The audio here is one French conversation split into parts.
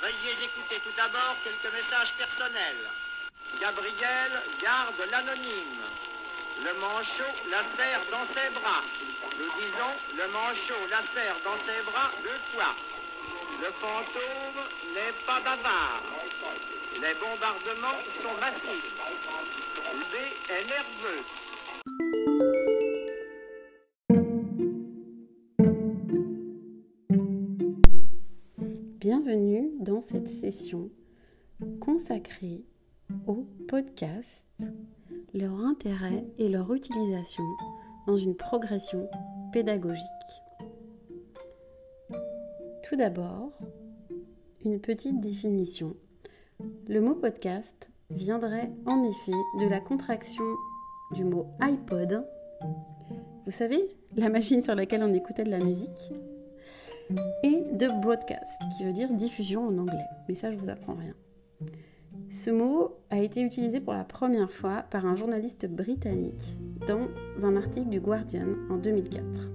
Veuillez écouter tout d'abord quelques messages personnels. Gabriel garde l'anonyme. Le manchot la serre dans ses bras. Nous disons, le manchot la serre dans ses bras deux fois. Le fantôme n'est pas bavard. Les bombardements sont massifs. B est nerveux. Dans cette session consacrée aux podcasts, leur intérêt et leur utilisation dans une progression pédagogique. Tout d'abord, une petite définition. Le mot podcast viendrait en effet de la contraction du mot iPod. Vous savez, la machine sur laquelle on écoutait de la musique? Et de broadcast, qui veut dire diffusion en anglais. Mais ça, je vous apprends rien. Ce mot a été utilisé pour la première fois par un journaliste britannique dans un article du Guardian en 2004.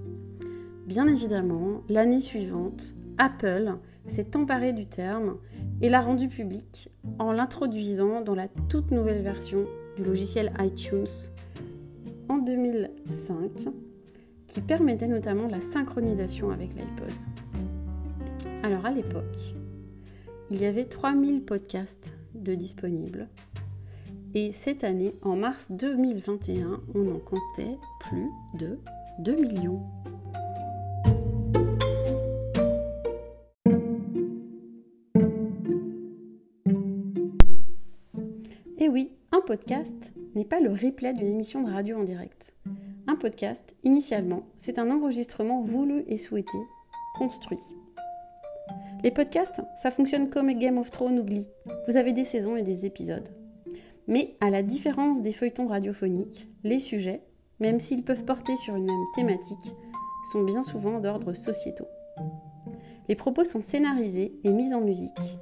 Bien évidemment, l'année suivante, Apple s'est emparé du terme et l'a rendu public en l'introduisant dans la toute nouvelle version du logiciel iTunes en 2005 qui permettait notamment la synchronisation avec l'iPod. Alors à l'époque, il y avait 3000 podcasts de disponibles. Et cette année, en mars 2021, on en comptait plus de 2 millions. Et oui, un podcast n'est pas le replay d'une émission de radio en direct. Un podcast, initialement, c'est un enregistrement voulu et souhaité, construit. Les podcasts, ça fonctionne comme Game of Thrones ou Glee. Vous avez des saisons et des épisodes. Mais à la différence des feuilletons radiophoniques, les sujets, même s'ils peuvent porter sur une même thématique, sont bien souvent d'ordre sociétaux. Les propos sont scénarisés et mis en musique.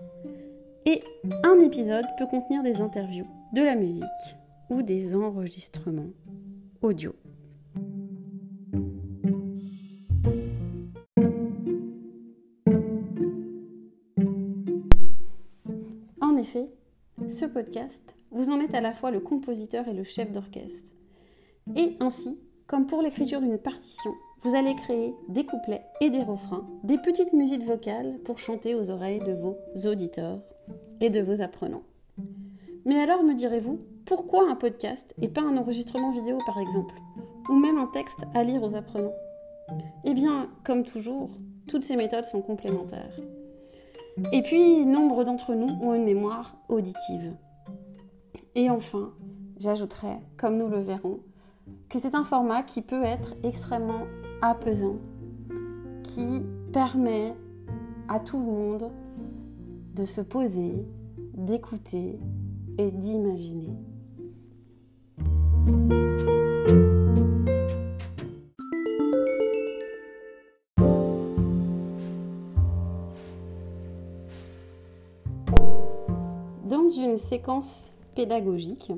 Et un épisode peut contenir des interviews, de la musique ou des enregistrements audio. Vous en êtes à la fois le compositeur et le chef d'orchestre. Et ainsi, comme pour l'écriture d'une partition, vous allez créer des couplets et des refrains, des petites musiques vocales pour chanter aux oreilles de vos auditeurs et de vos apprenants. Mais alors, me direz-vous, pourquoi un podcast et pas un enregistrement vidéo par exemple Ou même un texte à lire aux apprenants? Eh bien, comme toujours, toutes ces méthodes sont complémentaires. Et puis, nombre d'entre nous ont une mémoire auditive. Et enfin, j'ajouterai, comme nous le verrons, que c'est un format qui peut être extrêmement apaisant, qui permet à tout le monde de se poser, d'écouter et d'imaginer. Une séquence pédagogique,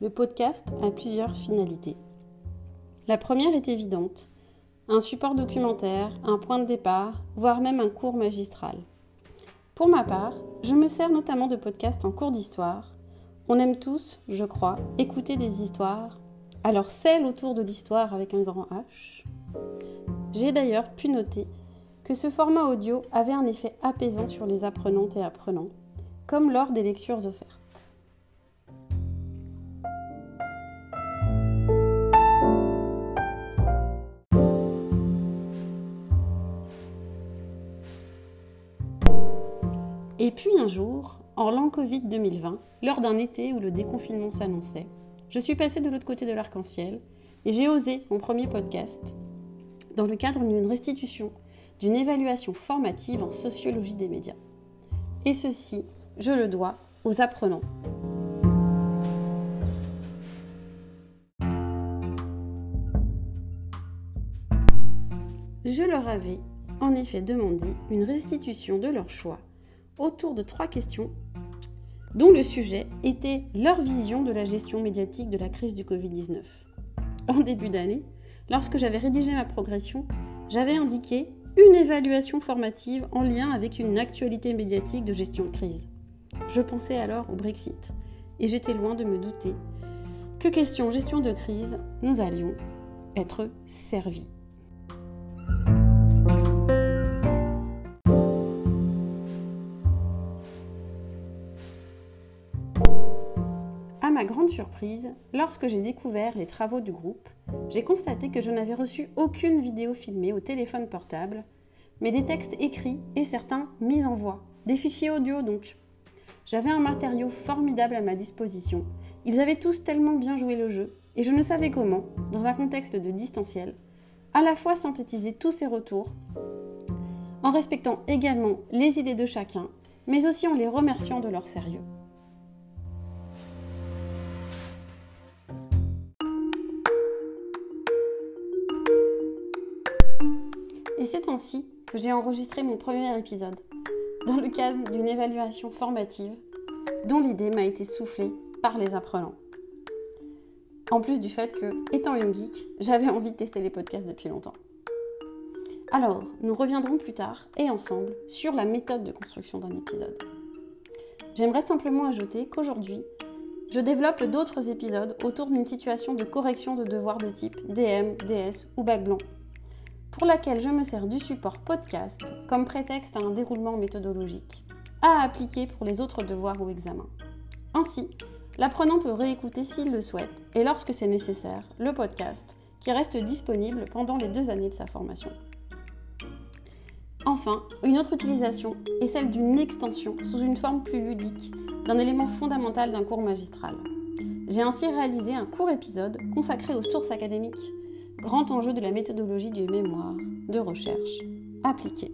le podcast a plusieurs finalités. La première est évidente, un support documentaire, un point de départ, voire même un cours magistral. Pour ma part, je me sers notamment de podcasts en cours d'histoire. On aime tous, je crois, écouter des histoires, alors celle autour de l'histoire avec un grand H. J'ai d'ailleurs pu noter que ce format audio avait un effet apaisant sur les apprenantes et apprenants, comme lors des lectures offertes. Et puis un jour, en l'an Covid 2020, lors d'un été où le déconfinement s'annonçait, je suis passée de l'autre côté de l'arc-en-ciel et j'ai osé mon premier podcast dans le cadre d'une restitution d'une évaluation formative en sociologie des médias. Et ceci, je le dois aux apprenants. Je leur avais en effet demandé une restitution de leur choix autour de trois questions dont le sujet était leur vision de la gestion médiatique de la crise du Covid-19. En début d'année, lorsque j'avais rédigé ma progression, j'avais indiqué une évaluation formative en lien avec une actualité médiatique de gestion de crise. Je pensais alors au Brexit et j'étais loin de me douter que question gestion de crise, nous allions être servis. À ma grande surprise, lorsque j'ai découvert les travaux du groupe, j'ai constaté que je n'avais reçu aucune vidéo filmée au téléphone portable, mais des textes écrits et certains mis en voix, des fichiers audio donc. J'avais un matériau formidable à ma disposition. Ils avaient tous tellement bien joué le jeu, et je ne savais comment, dans un contexte de distanciel, à la fois synthétiser tous ces retours, en respectant également les idées de chacun, mais aussi en les remerciant de leur sérieux. Et c'est ainsi que j'ai enregistré mon premier épisode, dans le cadre d'une évaluation formative dont l'idée m'a été soufflée par les apprenants. En plus du fait que, étant une geek, j'avais envie de tester les podcasts depuis longtemps. Alors, nous reviendrons plus tard et ensemble sur la méthode de construction d'un épisode. J'aimerais simplement ajouter qu'aujourd'hui, je développe d'autres épisodes autour d'une situation de correction de devoirs de type DM, DS ou bac blanc pour laquelle je me sers du support podcast comme prétexte à un déroulement méthodologique à appliquer pour les autres devoirs ou examens. Ainsi, l'apprenant peut réécouter s'il le souhaite et lorsque c'est nécessaire, le podcast qui reste disponible pendant les deux années de sa formation. Enfin, une autre utilisation est celle d'une extension sous une forme plus ludique d'un élément fondamental d'un cours magistral. J'ai ainsi réalisé un court épisode consacré aux sources académiques grand enjeu de la méthodologie du mémoire, de recherche appliquée.